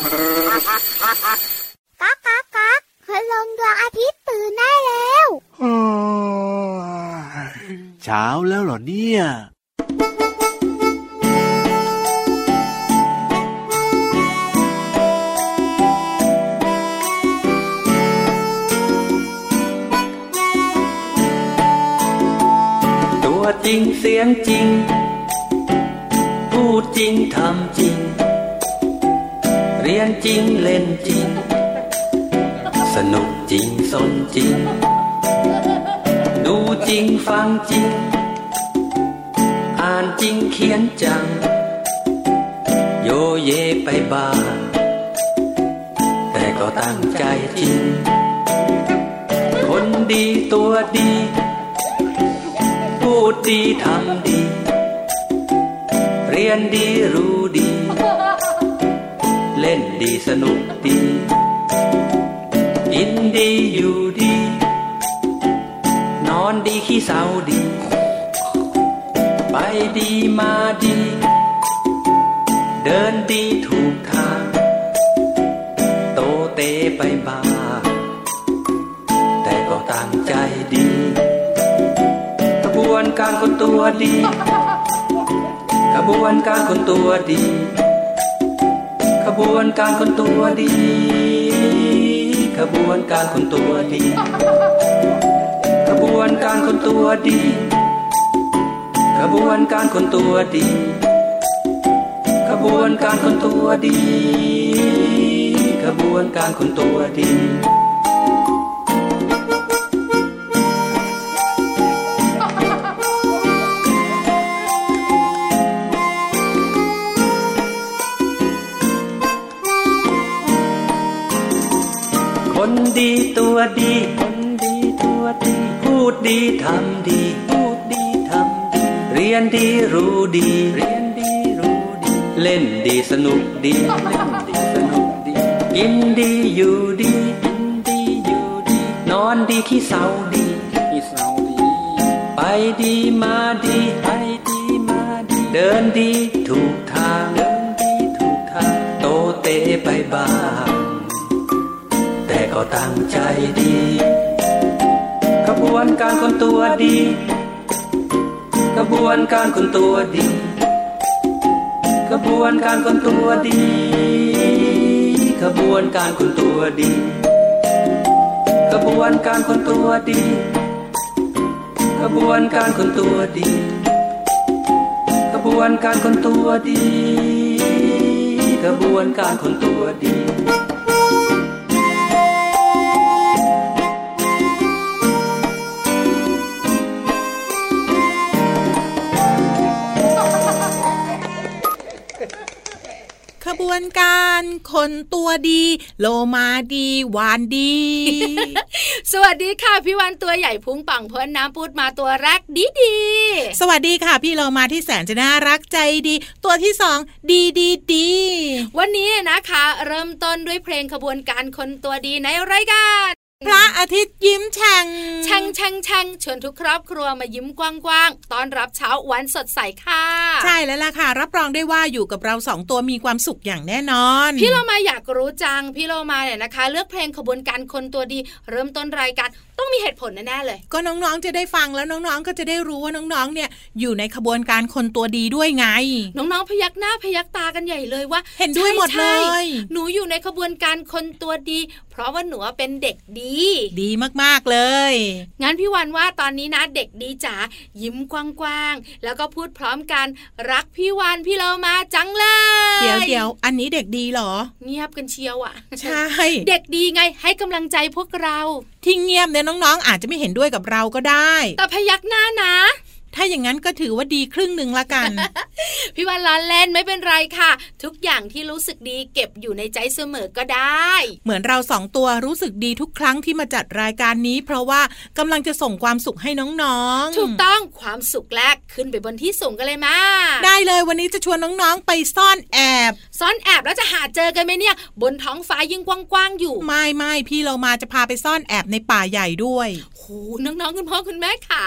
ก๊ากก๊ากก๊ากพลงดวงอาทิตย์ตื่นได้แล้วเช้าแล้วเหรอเนี่ยตัวจริงเสียงจริง พูดจริงทำจริงเรียนจริงเล่นจริง สนุกจริงสนจริง ดูจริงฟังจริง อ่านจริงเขียนจัง โยเยไปบ้างแต่ก็ตั้งใจจริง คนดีตัวดี พูดดีทำดี เรียนดีรู้ดี ล่นดีสนุกดีกินดีอยู่ดี นอนดีขี้เศร้าดี ไปดีมาดี เดินดีถูกทาง โตเตไปบ้างแต่ก็ตั้งใจดีขบวนการคนตัวดีขบวนการคนตัวดี บวนการคนตัวดี ขบวนการคนตัวดี ขบวนการคนตัวดี ขบวนการคนตัวดี ขบวนการคนตัวดี ขบวนการคนตัวดี ตัวดีคนดีตัวดี พูดดีทำดี พูดดีทำดี เรียนดีรู้ดี เรียนดีรู้ดี เล่นดีสนุกดี เล่นดีสนุกดี กินดีอยู่ดีกินดีอยู่ดี นอนดีขี้เศร้าดีขี้เศร้าดี ไปดีมาดีไปดีมาดี เดินดีถูกทาง เดินดีถูกทาง โตเตไปบ้างแต่ ก็ตั้งใจดี ขบวนการคนตัวดี ขบวนการคนตัวดี ขบวนการคนตัวดี ขบวนการคนตัวดี ขบวนการคนตัวดี ขบวนการคนตัวดี ขบวนการคนตัวดี ขบวนการคนตัวดี บวนการคนตัวดี โลมาดีหวานดี สวัสดีค่ะพี่วันตัวใหญ่พุงปังเพิ่นน้ำพูดมาตัวแรกดีดีสวัสดีค่ะ พี่โลมาที่แสนจะน่ารักใจดี ตัวที่สองดีดีดีวันนี้นะคะ เริ่มต้นด้วยเพลงขบวนการคนตัวดีในรายการ พระอาทิตย์ยิ้มแฉ่งแช่งแช่งแช่งชวนทุกครอบครัวมายิ้มกว้างๆ ต้อนรับเช้าวันสดใสค่ะ ใช่แล้วล่ะค่ะ รับรองได้ว่าอยู่กับเราสองตัวมีความสุขอย่างแน่นอน พี่เรามาอยากรู้จัง พี่เรามาเนี่ยนะคะ เลือกเพลงขบวนการคนตัวดี เริ่มต้นรายการ ต้องมีเหตุผลแน่ๆเลย ก็น้องๆจะได้ฟังแล้วน้องๆก็จะได้รู้ว่าน้องๆ เนี่ยอยู่ในขบวนการคนตัวดีด้วยไง น้องๆพยักหน้าพยักตากันใหญ่เลยว่า เห็นด้วยหมดเลยใช่ๆหนูอยู่ในขบวนการคนตัวดี เพราะว่าหนูเป็นเด็กดี ดีมากๆเลยงั้นพี่วันว่าตอนนี้นะเด็กดีจ๋ายิ้มกว้างๆแล้วก็พูดพร้อมกันรักพี่วันพี่เรามาจังเลยเดี๋ยวเดี๋ยวอันนี้เด็กดีเหรอ เงียบกันเชียวอะใช่เด็กดีไงให้กำลังใจพวกเราที่เงียบเนี่ยน้องๆ อาจจะไม่เห็นด้วยกับเราก็ได้ แต่พยักหน้านะ ถ้าอย่างนั้นก็ถือว่าดีครึ่งหนึ่งละกัน พี่วันล้อเล่นไม่เป็นไรค่ะ ทุกอย่างที่รู้สึกดีเก็บอยู่ในใจเสมอก็ได้ เหมือนเราสองตัวรู้สึกดีทุกครั้งที่มาจัดรายการนี้ เพราะว่ากำลังจะส่งความสุขให้น้องๆ ถูกต้องความสุขแรกขึ้นไปบนที่สูงกันเลยมาได้เลยวันนี้จะชวนน้องๆไปซ่อนแอบ ซ่อนแอบแล้วจะหาเจอกันไหมเนี่ย บนท้องฟ้ายิ่งกว้างๆอยู่ ไม่ไม่พี่เรามาจะพาไปซ่อนแอบในป่าใหญ่ด้วยโหน้องๆคุณพ่อคุณแม่ค่ะ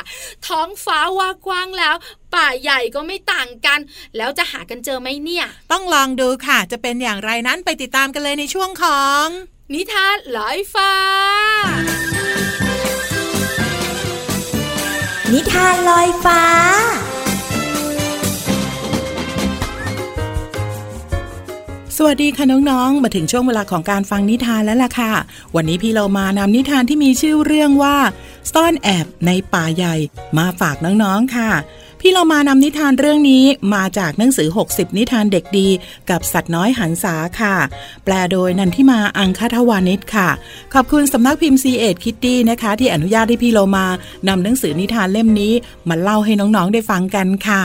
ท้องฟ้าว่ากว้างแล้ว ป่าใหญ่ก็ไม่ต่างกัน แล้วจะหากันเจอไหมเนี่ย ต้องลองดูค่ะ จะเป็นอย่างไรนั้นไปติดตามกันเลยในช่วงของ นิทานลอยฟ้า นิทานลอยฟ้าสวัสดีค่ะน้องๆ มาถึงช่วงเวลาของการฟังนิทานแล้วล่ะค่ะ วันนี้พี่เรามานำนิทานที่มีชื่อเรื่องว่า ซ่อนแอบในป่าใหญ่มาฝากน้องๆค่ะ พี่เรามานำนิทานเรื่องนี้มาจากหนังสือ 60 นิทานเด็กดีกับสัตว์น้อยหันษาค่ะ แปลโดยนันทิมาอังคทวานิชค่ะ ขอบคุณสำนักพิมพ์ซีเอ็ดคิตตี้นะคะ ที่อนุญาตให้พี่เรามานำหนังสือนิทานเล่มนี้มาเล่าให้น้องๆได้ฟังกันค่ะ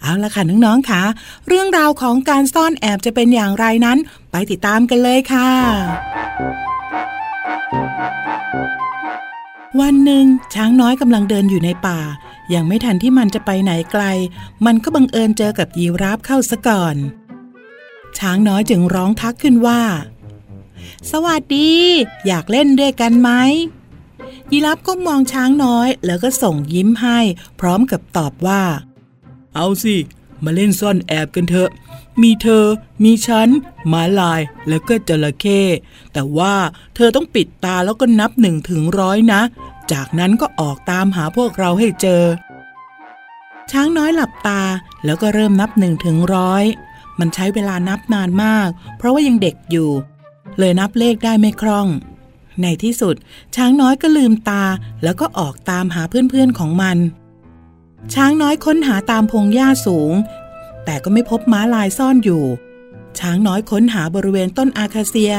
เอาละค่ะน้องๆค่ะ เรื่องราวของการซ่อนแอบจะเป็นอย่างไรนั้น ไปติดตามกันเลยค่ะ วันหนึ่งช้างน้อยกำลังเดินอยู่ในป่า ยังไม่ทันที่มันจะไปไหนไกล มันก็บังเอิญเจอกับยีราฟเข้าซะก่อน ช้างน้อยจึงร้องทักขึ้นว่า สวัสดี อยากเล่นด้วยกันไหมยีราฟก็มองช้างน้อย แล้วก็ส่งยิ้มให้ พร้อมกับตอบว่า เอาสิ มาเล่นซ่อนแอบกันเถอะ มีเธอ มีฉันหมาลายแล้วก็จระเข้แต่ว่าเธอต้องปิดตาแล้วก็นับหนึ่งถึงร้อยนะ จากนั้นก็ออกตามหาพวกเราให้เจอ ช้างน้อยหลับตาแล้วก็เริ่มนับหนึ่งถึงร้อยมันใช้เวลานับนานมาก เพราะว่ายังเด็กอยู่ เลยนับเลขได้ไม่คล่อง ในที่สุด ช้างน้อยก็ลืมตา แล้วก็ออกตามหาเพื่อนๆของมันช้างน้อยค้นหาตามพงหญ้าสูง แต่ก็ไม่พบม้าลายซ่อนอยู่ ช้างน้อยค้นหาบริเวณต้นอาคาเซีย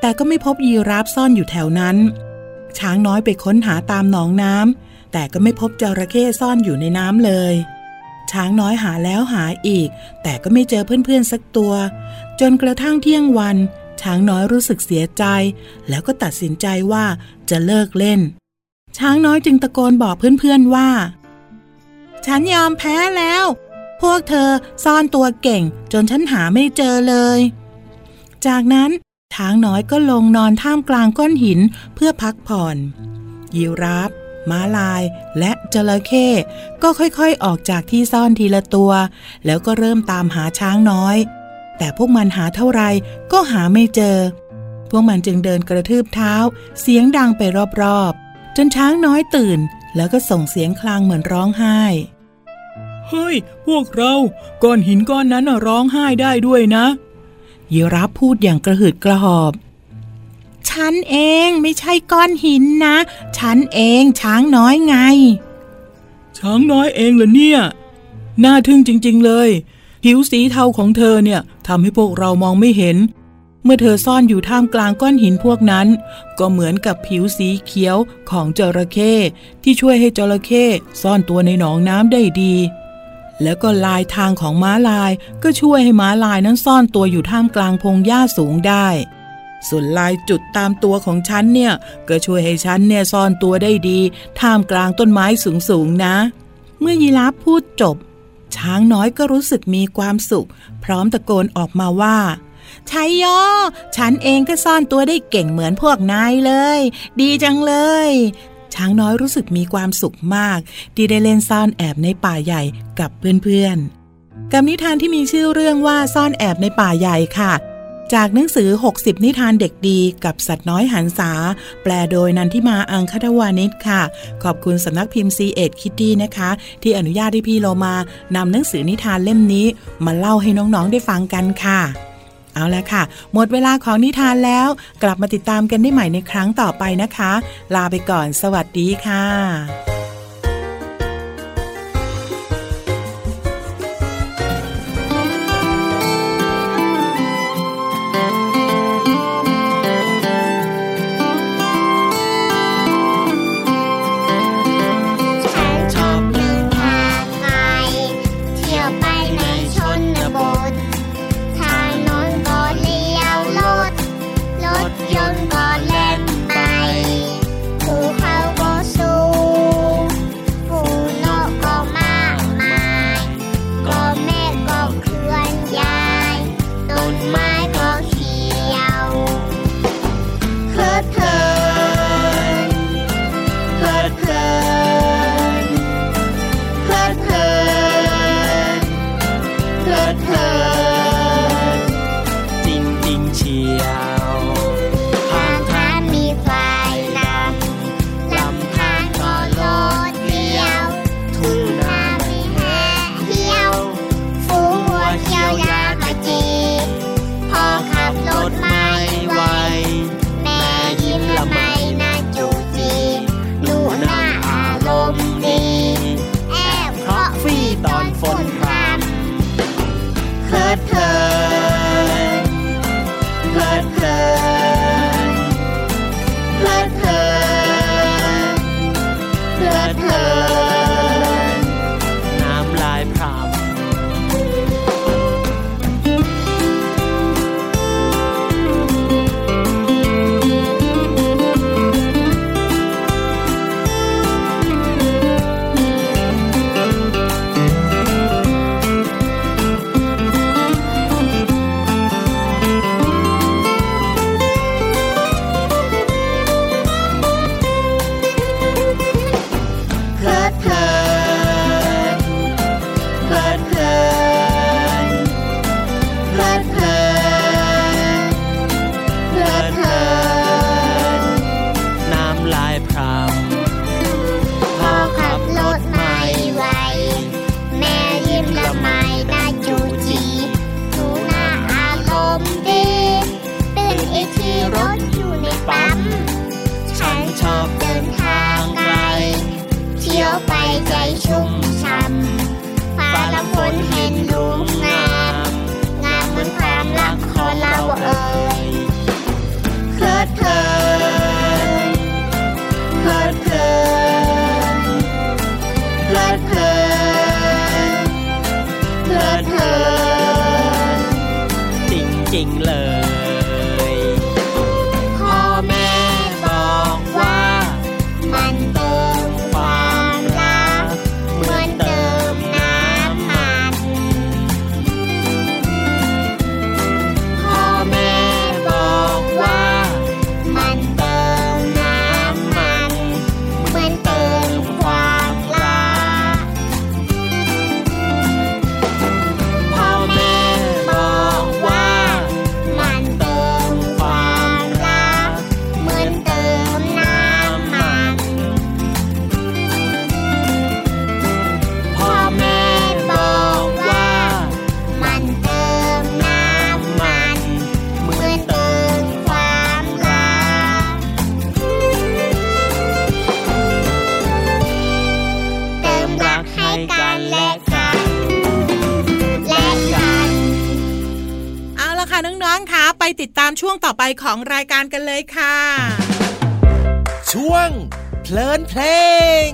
แต่ก็ไม่พบยีราฟซ่อนอยู่แถวนั้น ช้างน้อยไปค้นหาตามหนองน้ำแต่ก็ไม่พบจระเข้ซ่อนอยู่ในน้ำเลย ช้างน้อยหาแล้วหาอีก แต่ก็ไม่เจอเพื่อนๆสักตัว จนกระทั่งเที่ยงวัน ช้างน้อยรู้สึกเสียใจ แล้วก็ตัดสินใจว่าจะเลิกเล่น ช้างน้อยจึงตะโกนบอกเพื่อนๆว่า ฉันยอมแพ้แล้ว พวกเธอซ่อนตัวเก่งจนฉันหาไม่เจอเลย จากนั้นช้างน้อยก็ลงนอนท่ามกลางก้อนหินเพื่อพักผ่อนยีราฟม้าลาย และจระเข้ก็ค่อยๆออกจากที่ซ่อนทีละตัว แล้วก็เริ่มตามหาช้างน้อย แต่พวกมันหาเท่าไรก็หาไม่เจอ พวกมันจึงเดินกระทืบเท้า เสียงดังไปรอบๆ จนช้างน้อยตื่น แล้วก็ส่งเสียงคลางเหมือนร้องไห้ เฮ้ย พวกเรา ก้อนหินก้อนนั้นร้องไห้ได้ด้วยนะ ยีราฟพูดอย่างกระหืดกระหอบ ฉันเองไม่ใช่ก้อนหินนะ ฉันเองช้างน้อยไง ช้างน้อยเองเหรอเนี่ย น่าทึ่งจริง ๆ เลย ผิวสีเทาของเธอเนี่ยทำให้พวกเรามองไม่เห็น เมื่อเธอซ่อนอยู่ท่ามกลางก้อนหินพวกนั้น ก็เหมือนกับผิวสีเขียวของจระเข้ที่ช่วยให้จระเข้ซ่อนตัวในหนองน้ำได้ดี แล้วก็ลายทางของม้าลายก็ช่วยให้ม้าลายนั้นซ่อนตัวอยู่ท่ามกลางพงหญ้าสูงได้ ส่วนลายจุดตามตัวของฉันเนี่ย ก็ช่วยให้ฉันเนี่ยซ่อนตัวได้ดี ท่ามกลางต้นไม้สูงๆนะ เมื่อยีราฟพูดจบ ช้างน้อยก็รู้สึกมีความสุข พร้อมตะโกนออกมาว่าชัยโยฉันเองก็ซ่อนตัวได้เก่งเหมือนพวกนายเลย ดีจังเลย ช้างน้อยรู้สึกมีความสุขมาก ที่ได้เล่นซ่อนแอบในป่าใหญ่กับเพื่อนๆ กับนิทานที่มีชื่อเรื่องว่าซ่อนแอบในป่าใหญ่ค่ะ จากหนังสือ 60 นิทานเด็กดีกับสัตว์น้อยหันษาแปลโดยนันทิมาอังคทวานิชค่ะ ขอบคุณสำนักพิมพ์ c ีเอ็ดคิตตี้นะคะ ที่อนุญาตให้พี่โลมานำหนังสือนิทานเล่มนี้ มาเล่าให้น้องๆได้ฟังกันค่ะ เอาละค่ะ หมดเวลาของนิทานแล้ว กลับมาติดตามกันได้ใหม่ในครั้งต่อไปนะคะ ลาไปก่อน สวัสดีค่ะ ใจชุ่มช่ำฟ้าละฝนเห็นด ของรายการกันเลยค่ะ ช่วงเพลินเพลง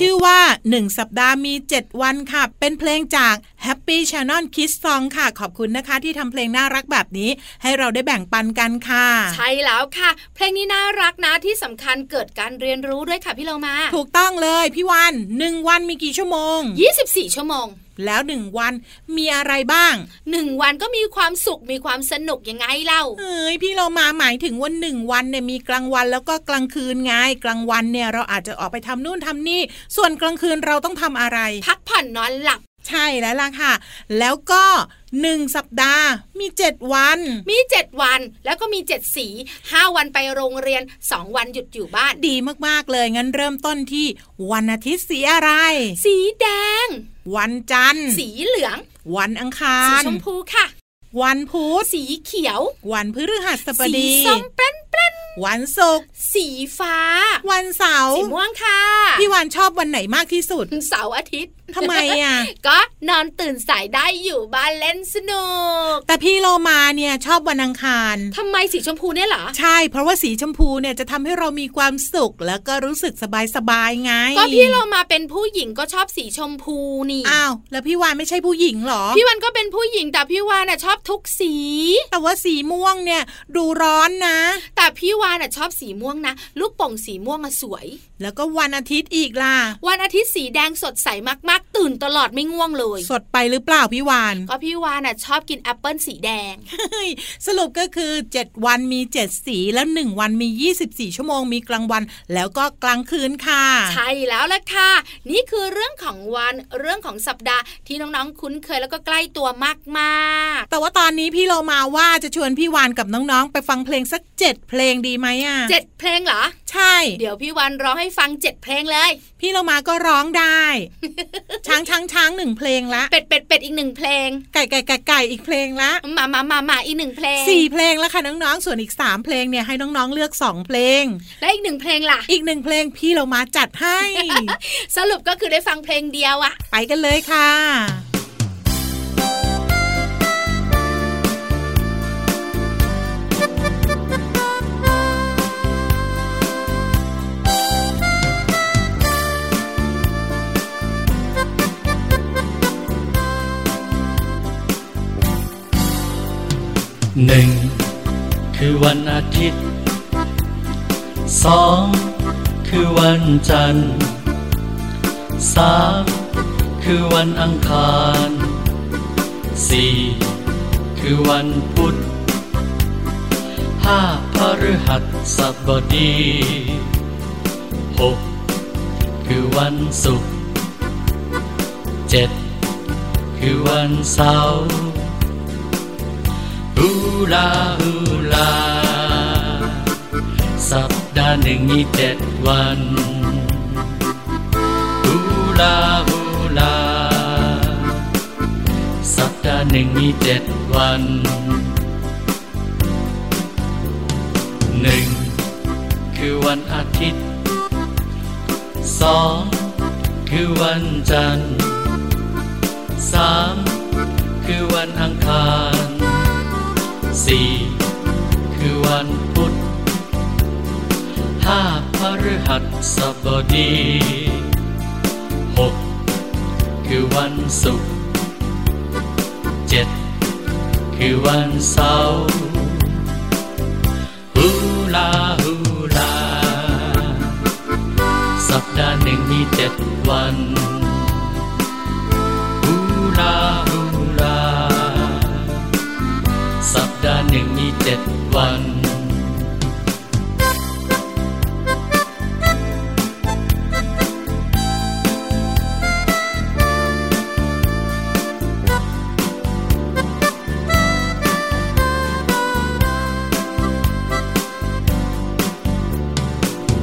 ชื่อว่า 1 สัปดาห์มี 7 วันค่ะ เป็นเพลงจาก Happy Channel Kids Song ค่ะ ขอบคุณนะคะที่ทำเพลงน่ารักแบบนี้ ให้เราได้แบ่งปันกันค่ะ ใช่แล้วค่ะ เพลงนี้น่ารักนะที่สำคัญเกิดการเรียนรู้ด้วยค่ะพี่เรามา ถูกต้องเลยพี่วันหนึ่งวันมีกี่ชั่วโมง 24 ชั่วโมง แล้วหนึ่งวันมีอะไรบ้างหนึ่งวันก็มีความสุขมีความสนุกยังไงเล่าเอ้ยพี่เรามาหมายถึงว่าหนึ่งวันเนี่ยมีกลางวันแล้วก็กลางคืนไงกลางวันเนี่ยเราอาจจะออกไปทำนู่นทำนี่ ส่วนกลางคืนเราต้องทำอะไร พักผ่อนนอนหลับใช่แล้วล่ะค่ะ แล้วก็หนึ่งสัปดาห์มีเจ็ดวัน มีเจ็ดวันแล้วก็มีเจ็ดสีห้าวันไปโรงเรียนสองวันหยุดอยู่บ้านดีมากๆเลยงั้นเริ่มต้นที่วันอาทิตย์สีอะไร สีแดง วันจันทร์ สีเหลือง วันอังคาสีรชมพูค่ะ วันพุธ สีเขียว วันพฤหัสบสีดีส้มเปรนเปรนวันศุกร์ สีฟ้า วันเสาร์ สีม่วงค่ะ พี่วานชอบวันไหนมากที่สุด เสาร์อาทิตย์ทำไมอะ ก็นอนตื่นสายได้อยู่บ้านเล่นสนุก แต่พี่โลมาเนี่ยชอบวันอังคารทำไมสีชมพูเนี่ยเหรอ ใช่ เพราะว่าสีชมพูเนี่ยจะทำให้เรามีความสุขแล้วก็รู้สึกสบายสบายๆไง ก็พี่เรามาเป็นผู้หญิงก็ชอบสีชมพูนี่ อ้าว แล้วพี่วานไม่ใช่ผู้หญิงเหรอ พี่วันก็เป็นผู้หญิงแต่พี่วานน่ะชอบทุกสี แต่ว่าสีม่วงเนี่ยดูร้อนนะ แต่พี่วานน่ะชอบสีม่วงนะ ลูกโป่งสีม่วงอะสวยแล้วก็วันอาทิตย์อีกล่ะ วันอาทิตย์สีแดงสดใสมากๆ ตื่นตลอดไม่ง่วงเลย สดไปหรือเปล่าพี่วาน ก็พี่วานน่ะชอบกินแอปเปิลสีแดงเฮ้ยสรุปก็คือ 7 วันมี 7 สีแล้ว 1 วันมี 24 ชั่วโมงมีกลางวัน แล้วก็กลางคืนค่ะ ใช่แล้วล่ะค่ะ นี่คือเรื่องของวันเรื่องของสัปดาห์ที่น้องๆคุ้นเคยแล้วก็ใกล้ตัวมากแต่ว่าตอนนี้พี่เรามาว่าจะชวนพี่วานกับน้องๆ ไปฟังเพลงสัก 7 เพลงดีไหมอะๆเจ็ดเพลงเหรอ ใช่ เดี๋ยวพี่วันร้องให้ฟังเจ็ดเพลงเลย พี่เรามาก็ร้องได้ ช้างช้างช้างหนึ่งเพลงละ เป็ดเป็ดเป็ดอีกหนึ่งเพลง ไก่ไก่ไก่ไก่อีกเพลงละหมาหมาหมาหมาอีกหนึ่งเพลงสี่เพลงแล้วค่ะน้องๆ ส่วนอีก3เพลงเนี่ยให้น้องๆเลือก2เพลง และอีกหนึ่งเพลงล่ะ อีกหนึ่งเพลงพี่เรามาจัดให้ สรุปก็คือได้ฟังเพลงเดียวอะไปกันเลยค่ะ หนึ่งคือวันอาทิตย์สองคือวันจันทร์สามคือวันอังคารสี่คือวันพุธห้าพฤหัสบดีหกคือวันศุกร์เจ็ดคือวันเสาร์ ลาฮูลา สัปดาห์หนึ่งมีเจ็ดวันฮูลาฮูลา สัปดาห์หนึ่งมีเจ็ดวันหนึ่งคือวันอาทิตย์สองคือวันจันทร์สามคือวันอังคาร สี่คือวันพุธห้าพฤหัสบดีหกคือวันศุกร์เจ็ดคือวันเสาร์ฮูลาฮูลา สัปดาห์หนึ่งมีเจ็ดวัน หนึ่งมีเจ็ดวัน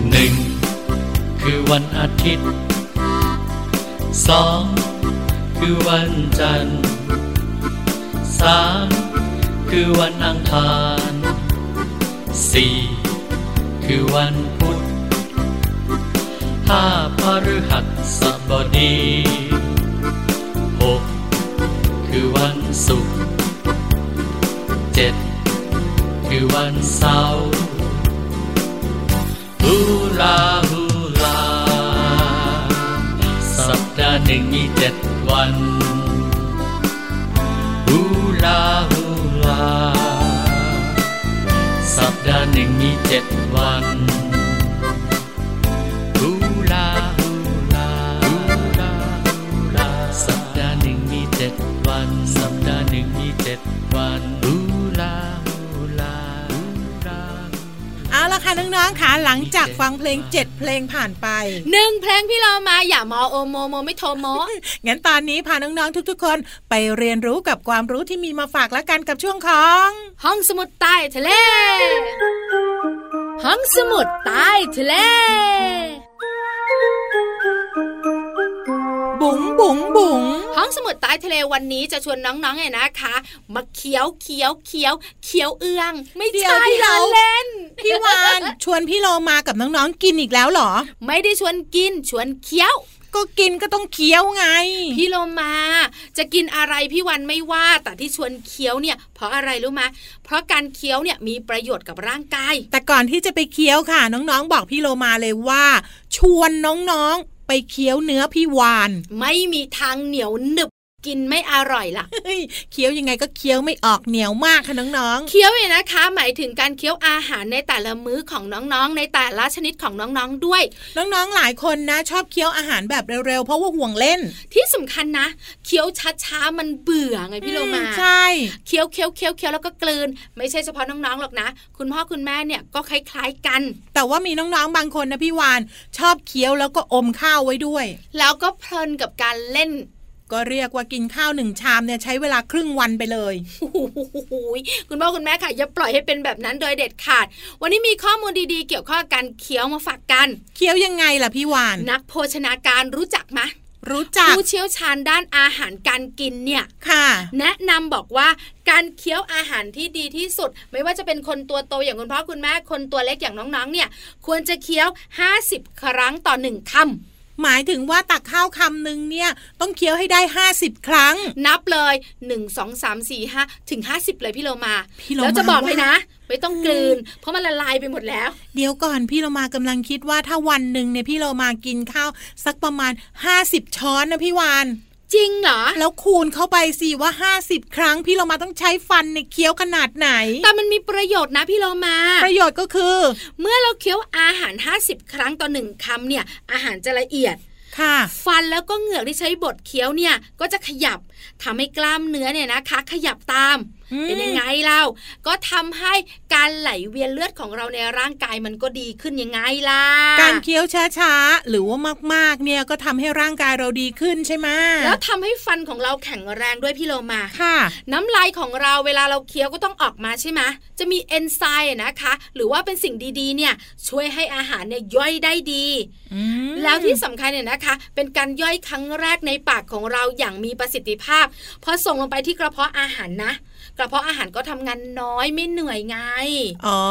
หนึ่งคือวันอาทิตย์สองคือวันจันทร์สาม คือวันอังคารสี่คือวันพุธห้าพฤหัสบดีหกคือวันศุกร์เจ็ดคือวันเสาร์ฮูลาฮูลา สัปดาห์หนึ่งมีเจ็ดวันฮูลาฮูลา สัปดาห์หนึ่งมีเจ็ดวัน องๆค่ะหลังจากฟังเพลงเจ็ดเพลงผ่านไปหนึ่งเพลงพี่เรามาอย่ามอโอโมโมไม่โทโมงั้นตอนนี้พาน้องๆทุกๆ คนไปเรียนรู้กับความรู้ที่มีมาฝากแล้วกันกับช่วงของ ห้องสมุดใต้ทะเล ห้องสมุดใต้ทะเล บุ๋งบุ๋งบุ๋งห้องสมุดใต้ทะเลวันนี้จะชวนน้องๆเนี่ยนะคะ มาเคี้ยวเคี้ยวเคี้ยวเคี้ยวเอื้อง ไม่เดี๋ยวใช่พี่เราล้อเล่นพี่วานชวนพี่โลมากับน้องๆกินอีกแล้วเหรอ ไม่ได้ชวนกินชวนเคี้ยวก็กินก็ต้องเคี้ยวไง พี่โลมา จะกินอะไรพี่วันไม่ว่า แต่ที่ชวนเคี้ยวเนี่ย เพราะอะไรรู้ไหมเพราะการเคี้ยวเนี่ยมีประโยชน์กับร่างกาย แต่ก่อนที่จะไปเคี้ยวค่ะ น้องๆ บอกพี่โลมาเลยว่า ชวนน้องๆไปเคี้ยวเนื้อพี่วาน ไม่มีทางเหนียวหนึบ กินไม่อร่อยล่ะเฮ้ยเคี้ยวยังไงก็เคี้ยวไม่ออกเหนียวมากค่ะน้องเคี้ยวเนี่ยนะคะ หมายถึงการเคี้ยวอาหารในแต่ละมื้อของน้องๆ ในแต่ละชนิดของน้องๆด้วยๆน้องๆหลายคนนะ ชอบเคี้ยวอาหารแบบเร็วๆเพราะว่าห่วงเล่น ที่สำคัญนะเคี้ยวช้าๆมันเบื่อไงพี่โลมาอืใช่เคี้ยวเคี้ยวเคี้ยวเคี้ยวแล้วก็กลืน ไม่ใช่เฉพาะน้องๆหรอกนะ คุณพ่อคุณแม่เนี่ยก็คล้ายๆกัน แต่ว่ามีน้องๆบางคนนะพี่วานชอบเคี้ยวแล้วก็อมข้าวไว้ด้วย แล้วก็เพลินกับการเล่น ก็เรียกว่ากินข้าวหนึ่งชามเนี่ยใช้เวลาครึ่งวันไปเลยโอ้โหคุณพ่อคุณแม่ค่ะอย่าปล่อยให้เป็นแบบนั้นโดยเด็ดขาด วันนี้มีข้อมูลดีๆ เกี่ยวข้องกับการเคี้ยวมาฝากกัน เคี้ยวยังไงล่ะพี่วาน นักโภชนาการรู้จักไหมรู้จักผู้เชี่ยวชาญด้านอาหารการกินเนี่ยค่ะ แนะนำบอกว่าการเคี้ยวอาหารที่ดีที่สุด ไม่ว่าจะเป็นคนตัวโตอย่างคุณพ่อคุณแม่คนตัวเล็กอย่างน้องๆ เนี่ย ควรจะเคี้ยว 50 ครั้งต่อหนึ่งคำ หมายถึงว่าตักข้าวคำหนึ่งเนี่ยต้องเคี้ยวให้ได้ 50 ครั้ง นับเลย 1 2 3 4 5 ถึง 50 เลยพี่โลมาพี่โลมาแล้วจะบอกเลยว่านะไม่ต้องกลืน เพราะมันละลายไปหมดแล้ว เดี๋ยวก่อนพี่เรามากำลังคิดว่าถ้าวันหนึ่งเนี่ยพี่เรามากินข้าวสักประมาณ 50 ช้อนนะพี่วาน จริงเหรอ แล้วคูณเข้าไปสิว่า 50 ครั้งพี่เรามาต้องใช้ฟันในยเคี้ยวขนาดไหน แต่มันมีประโยชน์นะพี่โลมา ประโยชน์ก็คือ เมื่อเราเคี้ยวอาหาร 50 ครั้งต่อหนึ่งคำเนี่ยอาหารจะละเอียดค่ะฟันแล้วก็เหงือกที่ใช้บดเคี้ยวเนี่ยก็จะขยับ ทำให้กล้ามเนื้อเนี่ยนะคะ ขยับตามอืมเป็นยังไงเล่าก็ทำให้การไหลเวียนเลือดของเราในร่างกายมันก็ดีขึ้นยังไงล่ะ การเคี้ยวช้าๆ หรือว่ามากๆ เนี่ยก็ทำให้ร่างกายเราดีขึ้นใช่ไหมแล้วทำให้ฟันของเราแข็งแรงด้วยพี่โลมาค่ะ น้ำลายของเราเวลาเราเคี้ยวก็ต้องออกมาใช่ไหมจะมีเอนไซม์นะคะ หรือว่าเป็นสิ่งดีๆ เนี่ยช่วยให้อาหารเนี่ยย่อยได้ดีอืมแล้วที่สำคัญเนี่ยนะคะ เป็นการย่อยครั้งแรกในปากของเราอย่างมีประสิทธิภาพพอส่งลงไปที่กระเพาะอาหารนะ ระเพาะอาหารก็ทำงานน้อยไม่เหนื่อยไง อ๋อ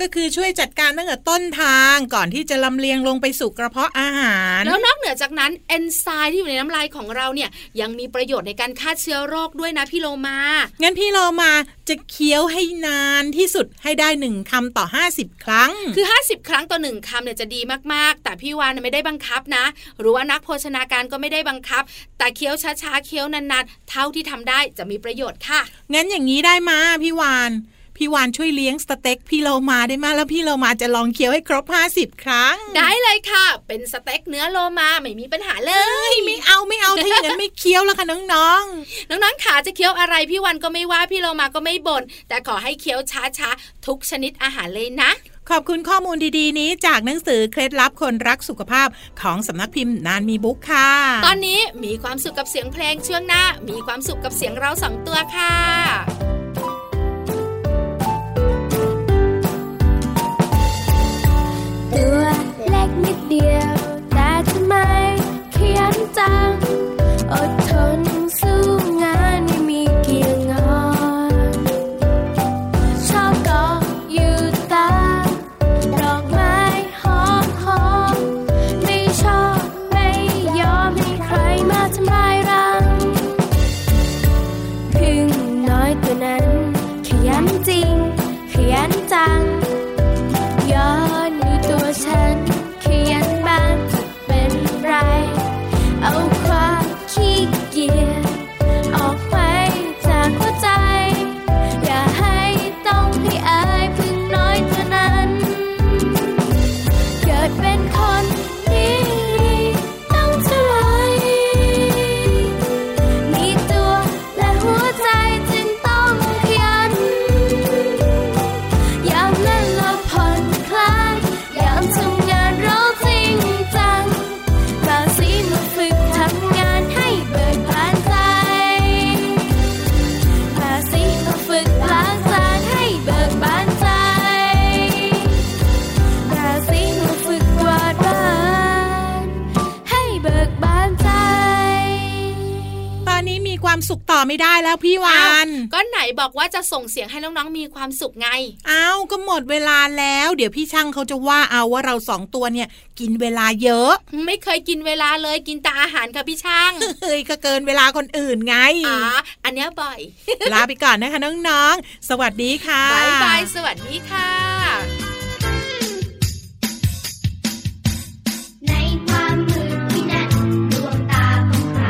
ก็คือช่วยจัดการตั้งแต่ต้นทางก่อนที่จะลำเลียงลงไปสู่กระเพาะอาหาร แล้วนอกเหนือจากนั้นเอนไซม์ที่อยู่ในน้ำลายของเราเนี่ยยังมีประโยชน์ในการฆ่าเชื้อโรคด้วยนะพี่โลมา งั้นพี่เรามาจะเคี้ยวให้นานที่สุดให้ได้หนึ่งคำต่อ 50 ครั้ง คือ 50 ครั้งต่อหนึ่งคำเนี่ยจะดีมากๆ แต่พี่วานไม่ได้บังคับนะ หรือว่านักโภชนาการก็ไม่ได้บังคับ แต่เคี้ยวช้าๆเคี้ยวนานๆ เท่าที่ทำได้จะมีประโยชน์ค่ะ งั้นอย่างนี้ได้มาพี่วาน พี่วานช่วยเลี้ยงสเต็กพี่เรามาได้มาแล้วพี่เรามาจะลองเคี้ยวให้ครบ 50 ครั้ง ได้เลยค่ะ เป็นสเต็กเนื้อโลมาไม่มีปัญหาเลยไม่เอาไม่เอาถ้าอย่างนั้นไม่เคี้ยวแล้วค่ะน้องน้องๆขาจะเคี้ยวอะไรพี่วันก็ไม่ว่าพี่โลมาก็ไม่บ่นแต่ขอให้เคี้ยวช้าๆทุกชนิดอาหารเลยนะๆ ขอบคุณข้อมูลดีๆ นี้จากหนังสือเคล็ดลับคนรักสุขภาพของสำนักพิมพ์นานมีบุ๊กค่ะ ตอนนี้มีความสุขกับเสียงเพลงช่วงหน้า มีความสุขกับเสียงเราสองตัวค่ะตัวเล็กนิดเดียว แต่ทำไมเขียนจังอด ความสุขต่อไม่ได้แล้วพี่วานก็ไหนบอกว่าจะส่งเสียงให้น้องๆมีความสุขไงอ้าวก็หมดเวลาแล้ว เดี๋ยวพี่ช่างเขาจะว่าเอาว่าเราสองตัวเนี่ยกินเวลาเยอะ ไม่เคยกินเวลาเลยกินแต่อาหารค่ะพี่ช่างเฮ้ยก็เกินเวลาคนอื่นไงอ๋ออันเนี้ยบ่อยลาไปก่อนนะคะน้องๆสวัสดีค่ะบายบายสวัสดีค่ะในความมืดที่นั่นดวงตาของใคร